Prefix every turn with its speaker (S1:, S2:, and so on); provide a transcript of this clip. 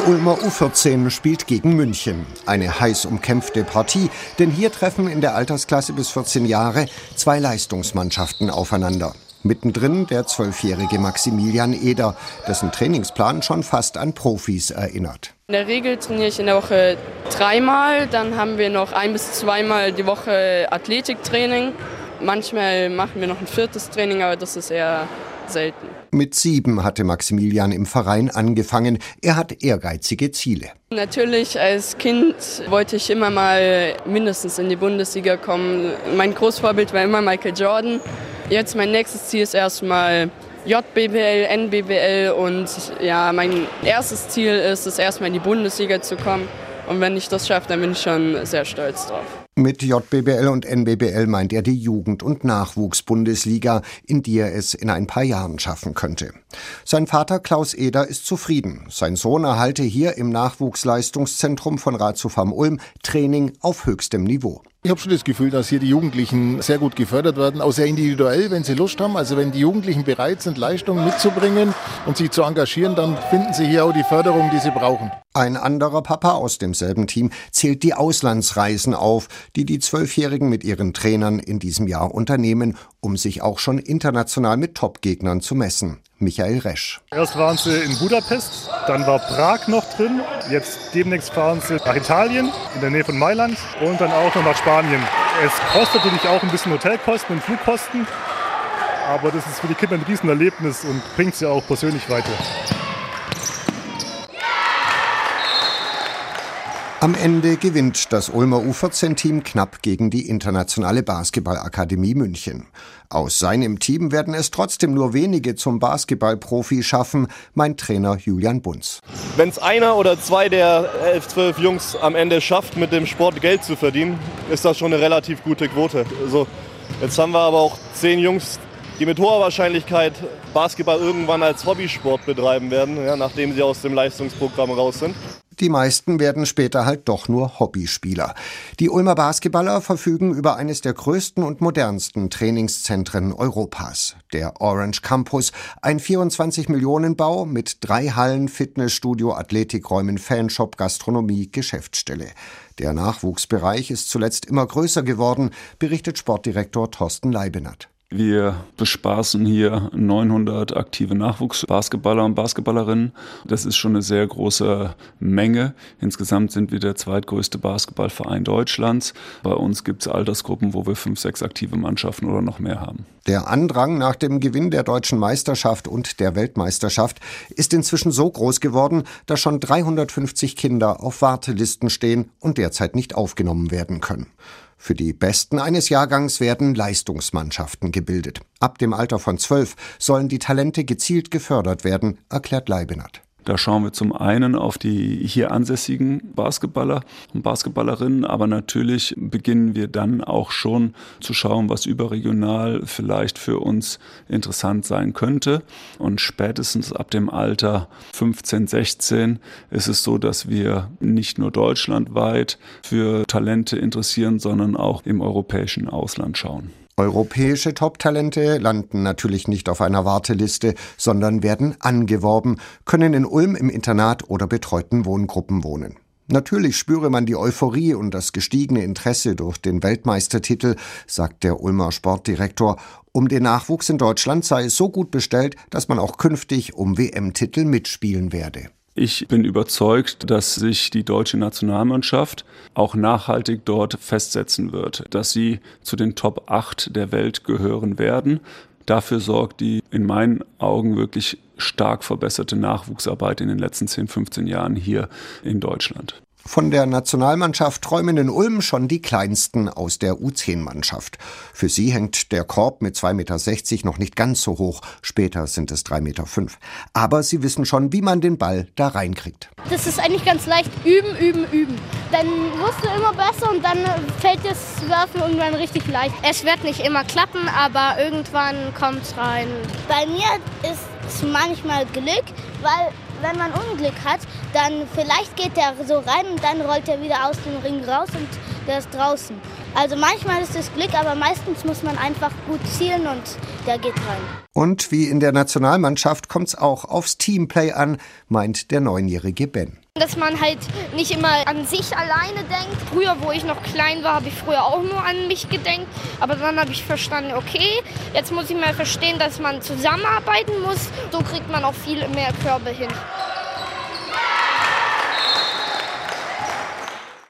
S1: Die Ulmer U14 spielt gegen München. Eine heiß umkämpfte Partie, denn hier treffen in der Altersklasse bis 14 Jahre zwei Leistungsmannschaften aufeinander. Mittendrin der zwölfjährige Maximilian Eder, dessen Trainingsplan schon fast an Profis erinnert.
S2: In der Regel trainiere ich in der Woche dreimal, dann haben wir noch ein bis zweimal die Woche Athletiktraining. Manchmal machen wir noch ein viertes Training, aber das ist eher selten.
S1: Mit sieben hatte Maximilian im Verein angefangen. Er hat ehrgeizige Ziele.
S2: Natürlich, als Kind wollte ich immer mal mindestens in die Bundesliga kommen. Mein Großvorbild war immer Michael Jordan. Jetzt mein nächstes Ziel ist erstmal JBBL, NBBL und ja, mein erstes Ziel ist es erstmal in die Bundesliga zu kommen. Und wenn ich das schaffe, dann bin ich schon sehr stolz drauf.
S1: Mit JBBL und NBBL meint er die Jugend- und Nachwuchsbundesliga, in die er es in ein paar Jahren schaffen könnte. Sein Vater Klaus Eder ist zufrieden. Sein Sohn erhalte hier im Nachwuchsleistungszentrum von Ratiofarm Ulm Training auf höchstem Niveau.
S3: Ich habe schon das Gefühl, dass hier die Jugendlichen sehr gut gefördert werden, auch sehr individuell, wenn sie Lust haben. Also wenn die Jugendlichen bereit sind, Leistungen mitzubringen und sich zu engagieren, dann finden sie hier auch die Förderung, die sie brauchen.
S1: Ein anderer Papa aus demselben Team zählt die Auslandsreisen auf, die die Zwölfjährigen mit ihren Trainern in diesem Jahr unternehmen, um sich auch schon international mit Topgegnern zu messen. Michael Resch.
S4: Erst waren sie in Budapest, dann war Prag noch drin. Jetzt demnächst fahren sie nach Italien, in der Nähe von Mailand und dann auch noch nach Spanien. Es kostet natürlich auch ein bisschen Hotelkosten und Flugkosten, aber das ist für die Kinder ein Riesenerlebnis und bringt sie auch persönlich weiter.
S1: Am Ende gewinnt das Ulmer U14-Team knapp gegen die Internationale Basketballakademie München. Aus seinem Team werden es trotzdem nur wenige zum Basketballprofi schaffen, mein Trainer Julian Bunz.
S5: Wenn es einer oder zwei der elf, zwölf Jungs am Ende schafft, mit dem Sport Geld zu verdienen, ist das schon eine relativ gute Quote. Also, jetzt haben wir aber auch zehn Jungs, die mit hoher Wahrscheinlichkeit Basketball irgendwann als Hobbysport betreiben werden, ja, nachdem sie aus dem Leistungsprogramm raus sind.
S1: Die meisten werden später halt doch nur Hobbyspieler. Die Ulmer Basketballer verfügen über eines der größten und modernsten Trainingszentren Europas. Der Orange Campus, ein 24 Millionen Bau mit drei Hallen, Fitnessstudio, Athletikräumen, Fanshop, Gastronomie, Geschäftsstelle. Der Nachwuchsbereich ist zuletzt immer größer geworden, berichtet Sportdirektor Thorsten Leibenert.
S6: Wir bespaßen hier 900 aktive Nachwuchsbasketballer und Basketballerinnen. Das ist schon eine sehr große Menge. Insgesamt sind wir der zweitgrößte Basketballverein Deutschlands. Bei uns gibt es Altersgruppen, wo wir fünf, sechs aktive Mannschaften oder noch mehr haben.
S1: Der Andrang nach dem Gewinn der deutschen Meisterschaft und der Weltmeisterschaft ist inzwischen so groß geworden, dass schon 350 Kinder auf Wartelisten stehen und derzeit nicht aufgenommen werden können. Für die Besten eines Jahrgangs werden Leistungsmannschaften gebildet. Ab dem Alter von zwölf sollen die Talente gezielt gefördert werden, erklärt Leibenert.
S6: Da schauen wir zum einen auf die hier ansässigen Basketballer und Basketballerinnen, aber natürlich beginnen wir dann auch schon zu schauen, was überregional vielleicht für uns interessant sein könnte. Und spätestens ab dem Alter 15, 16 ist es so, dass wir nicht nur deutschlandweit für Talente interessieren, sondern auch im europäischen Ausland schauen.
S1: Europäische Top-Talente landen natürlich nicht auf einer Warteliste, sondern werden angeworben, können in Ulm im Internat oder betreuten Wohngruppen wohnen. Natürlich spüre man die Euphorie und das gestiegene Interesse durch den Weltmeistertitel, sagt der Ulmer Sportdirektor. Um den Nachwuchs in Deutschland sei es so gut bestellt, dass man auch künftig um WM-Titel mitspielen werde.
S6: Ich bin überzeugt, dass sich die deutsche Nationalmannschaft auch nachhaltig dort festsetzen wird, dass sie zu den Top 8 der Welt gehören werden. Dafür sorgt die in meinen Augen wirklich stark verbesserte Nachwuchsarbeit in den letzten 10, 15 Jahren hier in Deutschland.
S1: Von der Nationalmannschaft träumen in Ulm schon die Kleinsten aus der U10-Mannschaft. Für sie hängt der Korb mit 2,60 Meter noch nicht ganz so hoch. Später sind es 3,5 Meter. Aber sie wissen schon, wie man den Ball da reinkriegt.
S7: Das ist eigentlich ganz leicht. Üben, üben, üben. Dann wirst du immer besser und dann fällt das Werfen irgendwann richtig leicht. Es wird nicht immer klappen, aber irgendwann kommt es rein.
S8: Bei mir ist es manchmal Glück, weil wenn man Unglück hat, dann vielleicht geht der so rein und dann rollt er wieder aus dem Ring raus und der ist draußen. Also manchmal ist es Glück, aber meistens muss man einfach gut zielen und der geht rein.
S1: Und wie in der Nationalmannschaft kommt es auch aufs Teamplay an, meint der neunjährige Ben.
S7: Dass man halt nicht immer an sich alleine denkt. Früher, wo ich noch klein war, habe ich früher auch nur an mich gedenkt. Aber dann habe ich verstanden, okay, jetzt muss ich mal verstehen, dass man zusammenarbeiten muss. So kriegt man auch viel mehr Körbe hin.